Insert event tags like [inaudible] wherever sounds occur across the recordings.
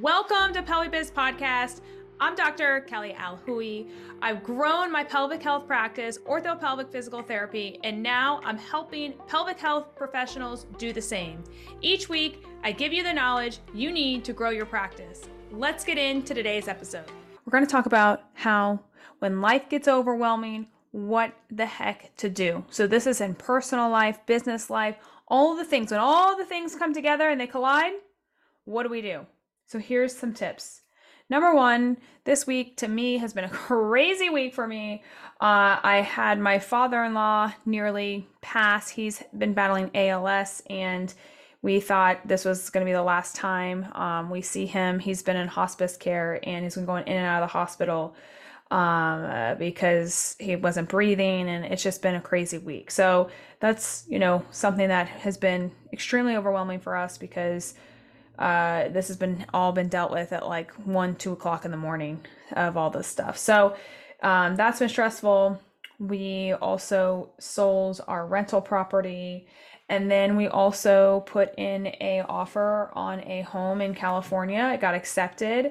Welcome to PelviBiz Podcast. I'm Dr. Kelly Alhooie. I've grown my pelvic health practice, orthopelvic physical therapy, and now I'm helping pelvic health professionals do the same. Each week, I give you the knowledge you need to grow your practice. Let's get into today's episode. We're going to talk about how when life gets overwhelming, what the heck to do. So, this is in personal life, business life, all the things. When all the things come together and they collide, what do we do? So here's some tips. Number one, this week to me has been a [laughs] crazy week for me. Uh, I had my father in law nearly pass. He's been battling ALS, and we thought this was going to be the last time um, we see him. He's been in hospice care and he's been going in and out of the hospital um, uh, because he wasn't breathing, and it's just been a crazy week. So that's, you know, something that has been extremely overwhelming for us because uh, this has been all been dealt with at like one, two o'clock in the morning of all this stuff. So um, that's been stressful. We also sold our rental property, and then we also put in a offer on a home in California. It got accepted,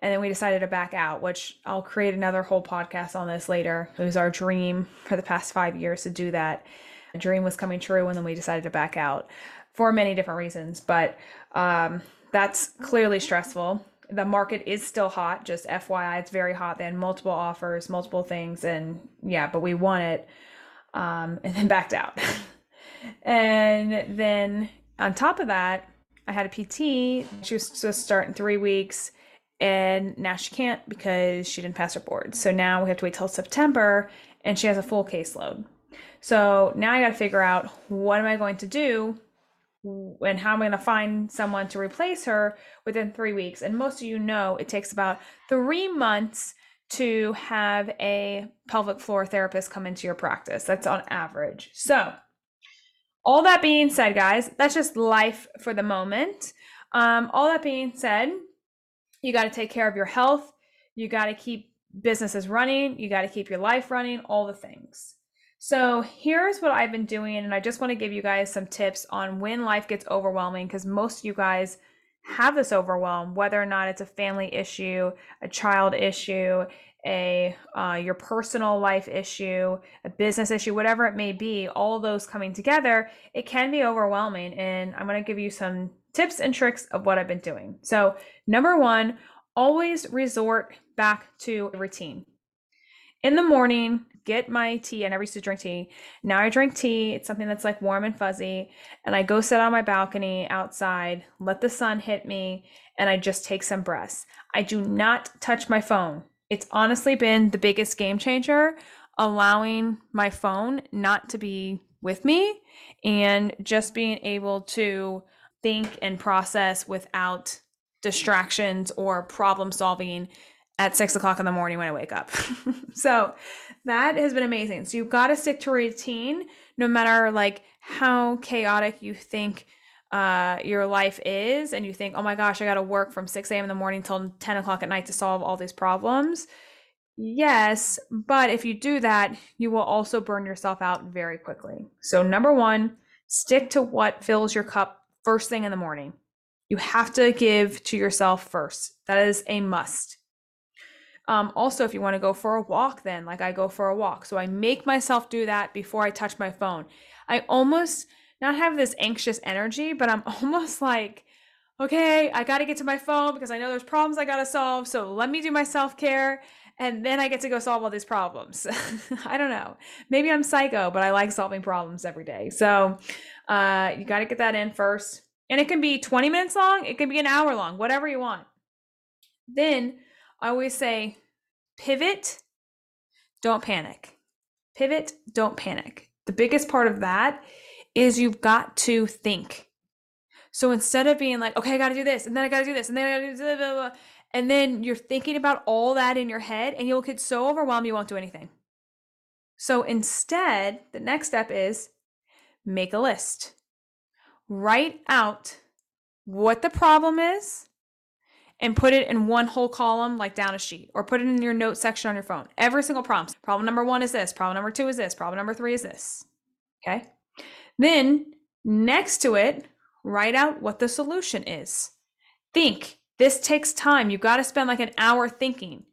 and then we decided to back out. Which I'll create another whole podcast on this later. It was our dream for the past five years to do that. A dream was coming true, and then we decided to back out for many different reasons. But um, that's clearly stressful. The market is still hot, just FYI, it's very hot. They had multiple offers, multiple things, and yeah, but we won it um, and then backed out. [laughs] and then on top of that, I had a PT. She was supposed to start in three weeks, and now she can't because she didn't pass her board. So now we have to wait till September, and she has a full caseload. So now I got to figure out what am I going to do and how am I going to find someone to replace her within three weeks? And most of you know it takes about three months to have a pelvic floor therapist come into your practice. That's on average. So, all that being said, guys, that's just life for the moment. Um, all that being said, you got to take care of your health. You got to keep businesses running. You got to keep your life running, all the things. So here's what I've been doing, and I just want to give you guys some tips on when life gets overwhelming because most of you guys have this overwhelm, whether or not it's a family issue, a child issue, a uh, your personal life issue, a business issue, whatever it may be. All those coming together, it can be overwhelming, and I'm going to give you some tips and tricks of what I've been doing. So number one, always resort back to routine. In the morning, get my tea. And I never used to drink tea. Now I drink tea. It's something that's like warm and fuzzy. And I go sit on my balcony outside, let the sun hit me, and I just take some breaths. I do not touch my phone. It's honestly been the biggest game changer, allowing my phone not to be with me and just being able to think and process without distractions or problem solving at six o'clock in the morning when I wake up. [laughs] so that has been amazing. So you've got to stick to routine no matter like how chaotic you think uh, your life is and you think, oh my gosh, I got to work from 6 a.m. in the morning till 10 o'clock at night to solve all these problems. Yes, but if you do that, you will also burn yourself out very quickly. So, number one, stick to what fills your cup first thing in the morning. You have to give to yourself first. That is a must. Um, also, if you want to go for a walk, then like I go for a walk. So I make myself do that before I touch my phone. I almost not have this anxious energy, but I'm [laughs] almost like, okay, I got to get to my phone because I know there's problems I got to solve. So let me do my self care and then I get to go solve all these problems. [laughs] I don't know. Maybe I'm psycho, but I like solving problems every day. So uh, you got to get that in first. And it can be 20 minutes long, it can be an hour long, whatever you want. Then I always say pivot, don't panic. Pivot, don't panic. The biggest part of that is you've got to think. So instead of being like, okay, I got to do this, and then I got to do this, and then I got to do blah, blah, blah, and then you're thinking about all that in your head, and you'll get so overwhelmed you won't do anything. So instead, the next step is make a list. Write out what the problem is and put it in one whole column, like down a sheet, or put it in your note section on your phone. Every single problem. Problem number one is this. Problem number two is this. Problem number three is this. Okay. Then next to it, write out what the solution is. Think, This takes time. You've got to spend like an hour thinking,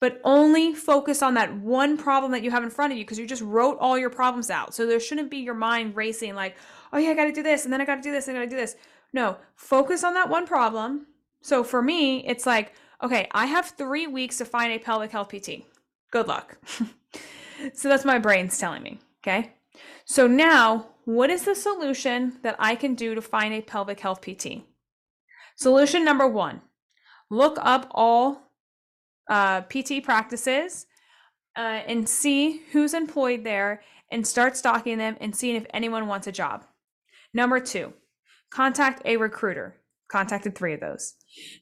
but only focus on that one problem that you have in front of you because you just wrote all your problems out. So there shouldn't be your mind racing like, oh yeah, I got to do this and then I got to do this and I got to do this. No, focus on that one problem. So for me, it's like, okay, I have three weeks to find a pelvic health PT. Good luck. [laughs] so that's my brain's telling me. Okay. So now, what is the solution that I can do to find a pelvic health PT? Solution number one look up all uh, PT practices uh, and see who's employed there and start stalking them and seeing if anyone wants a job. Number two, contact a recruiter. Contacted three of those.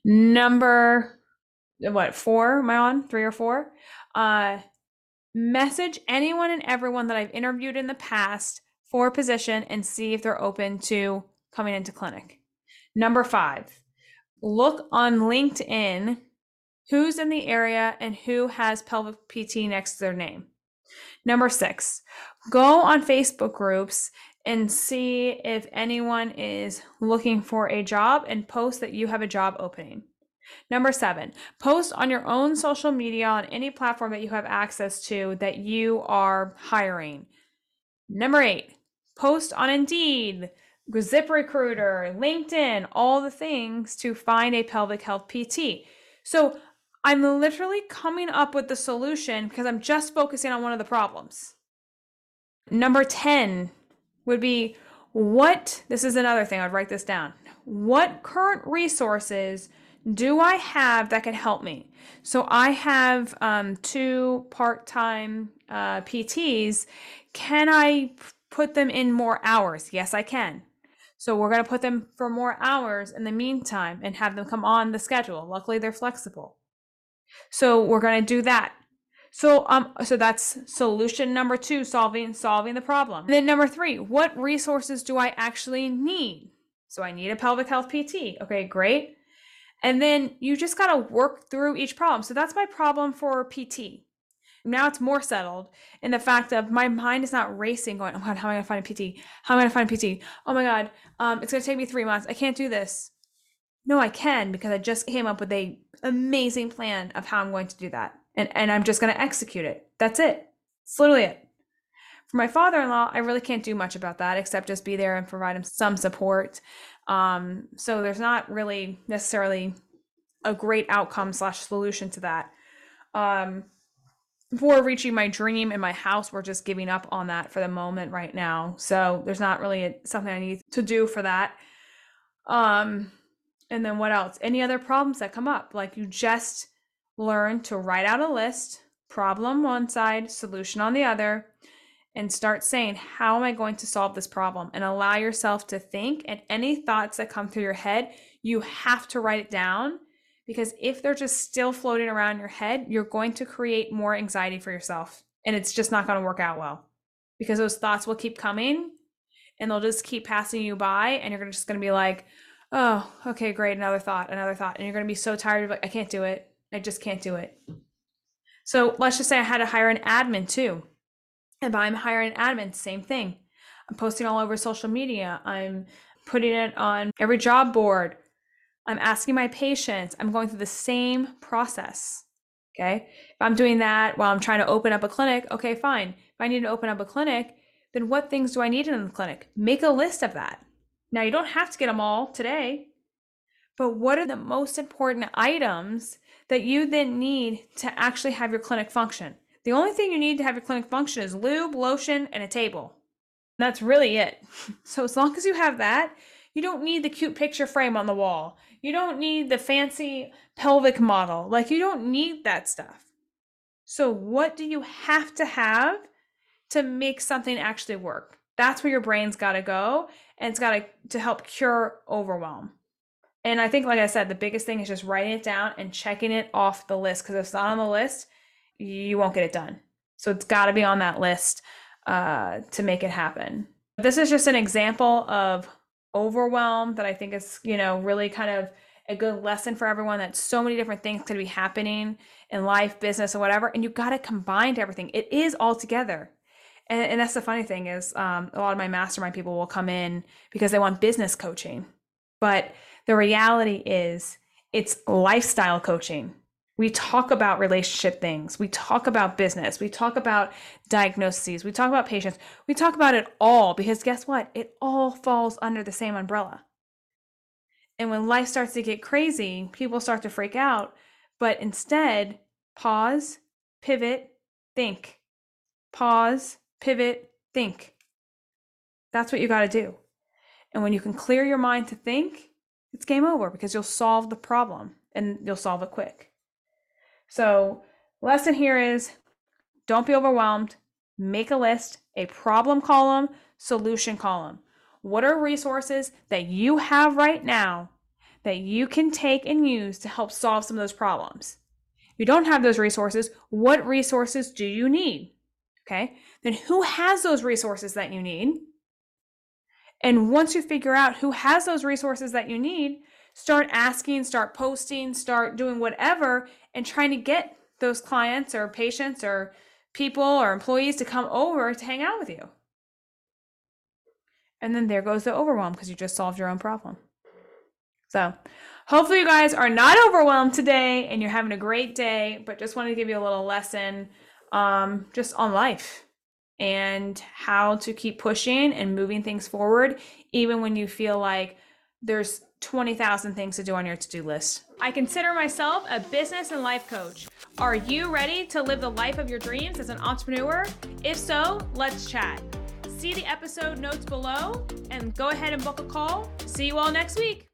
Number what four am I on? Three or four? Uh, message anyone and everyone that I've interviewed in the past for a position and see if they're open to coming into clinic. Number five, look on LinkedIn who's in the area and who has pelvic PT next to their name. Number six, go on Facebook groups and see if anyone is looking for a job and post that you have a job opening. Number seven, post on your own social media on any platform that you have access to that you are hiring. Number eight, post on Indeed, ZipRecruiter, LinkedIn, all the things to find a pelvic health PT. So I'm literally coming up with the solution because I'm just focusing on one of the problems. Number 10 would be what, this is another thing, I'd write this down. What current resources do I have that can help me? So I have um, two part time uh, PTs. Can I put them in more hours? Yes, I can. So we're going to put them for more hours in the meantime and have them come on the schedule. Luckily, they're flexible. So we're going to do that. So um so that's solution number 2 solving solving the problem. And then number 3, what resources do I actually need? So I need a pelvic health PT. Okay, great. And then you just got to work through each problem. So that's my problem for PT. Now it's more settled in the fact of my mind is not racing, going, oh God, how am I going to find a PT? How am I going to find a PT? Oh my God, um, it's going to take me three months. I can't do this. No, I can because I just came up with a amazing plan of how I'm going to do that. And, and I'm just going to execute it. That's it. It's literally it. For my father in law, I really can't do much about that except just be there and provide him some support. Um, so there's not really necessarily a great outcome slash solution to that. Um, for reaching my dream in my house, we're just giving up on that for the moment right now. So there's not really a, something I need to do for that. Um, and then what else? Any other problems that come up? Like you just learn to write out a list, problem one side, solution on the other, and start saying, How am I going to solve this problem? And allow yourself to think. And any thoughts that come through your head, you have to write it down because if they're just still floating around your head, you're going to create more anxiety for yourself. And it's just not going to work out well because those thoughts will keep coming and they'll just keep passing you by. And you're just going to be like, Oh, okay, great. Another thought, another thought. And you're going to be so tired of like, I can't do it. I just can't do it. So let's just say I had to hire an admin too if I'm hiring an admin, same thing. I'm posting all over social media. I'm putting it on every job board. I'm asking my patients. I'm going through the same process. Okay. If I'm doing that while I'm trying to open up a clinic, okay, fine. If I need to open up a clinic, then what things do I need in the clinic? Make a list of that. Now, you don't have to get them all today, but what are the most important items that you then need to actually have your clinic function? The only thing you need to have your clinic function is lube, lotion, and a table. That's really it. [laughs] So as long as you have that, you don't need the cute picture frame on the wall. You don't need the fancy pelvic model. Like you don't need that stuff. So what do you have to have to make something actually work? That's where your brain's got to go and it's got to to help cure overwhelm. And I think like I said the biggest thing is just writing it down and checking it off the list because if it's not on the list, you won't get it done. So it's got to be on that list uh, to make it happen. This is just an example of overwhelm that I think is, you know, really kind of a good lesson for everyone that so many different things could be happening in life, business, or whatever. And you got to combine everything. It is all together. And, and that's the funny thing is um, a lot of my mastermind people will come in because they want business coaching. But the reality is it's lifestyle coaching. We talk about relationship things. We talk about business. We talk about diagnoses. We talk about patients. We talk about it all because guess what? It all falls under the same umbrella. And when life starts to get crazy, people start to freak out. But instead, pause, pivot, think. Pause, pivot, think. That's what you got to do. And when you can clear your mind to think, it's game over because you'll solve the problem and you'll solve it quick. So, lesson here is don't be overwhelmed. Make a list, a problem column, solution column. What are resources that you have right now that you can take and use to help solve some of those problems? You don't have those resources, what resources do you need? Okay, then who has those resources that you need? And once you figure out who has those resources that you need, start asking, start posting, start doing whatever, and trying to get those clients or patients or people or employees to come over to hang out with you. And then there goes the overwhelm because you just solved your own problem. So, hopefully, you guys are not overwhelmed today and you're having a great day, but just wanted to give you a little lesson um, just on life and how to keep pushing and moving things forward, even when you feel like there's 20,000 things to do on your to do list. I consider myself a business and life coach. Are you ready to live the life of your dreams as an entrepreneur? If so, let's chat. See the episode notes below and go ahead and book a call. See you all next week.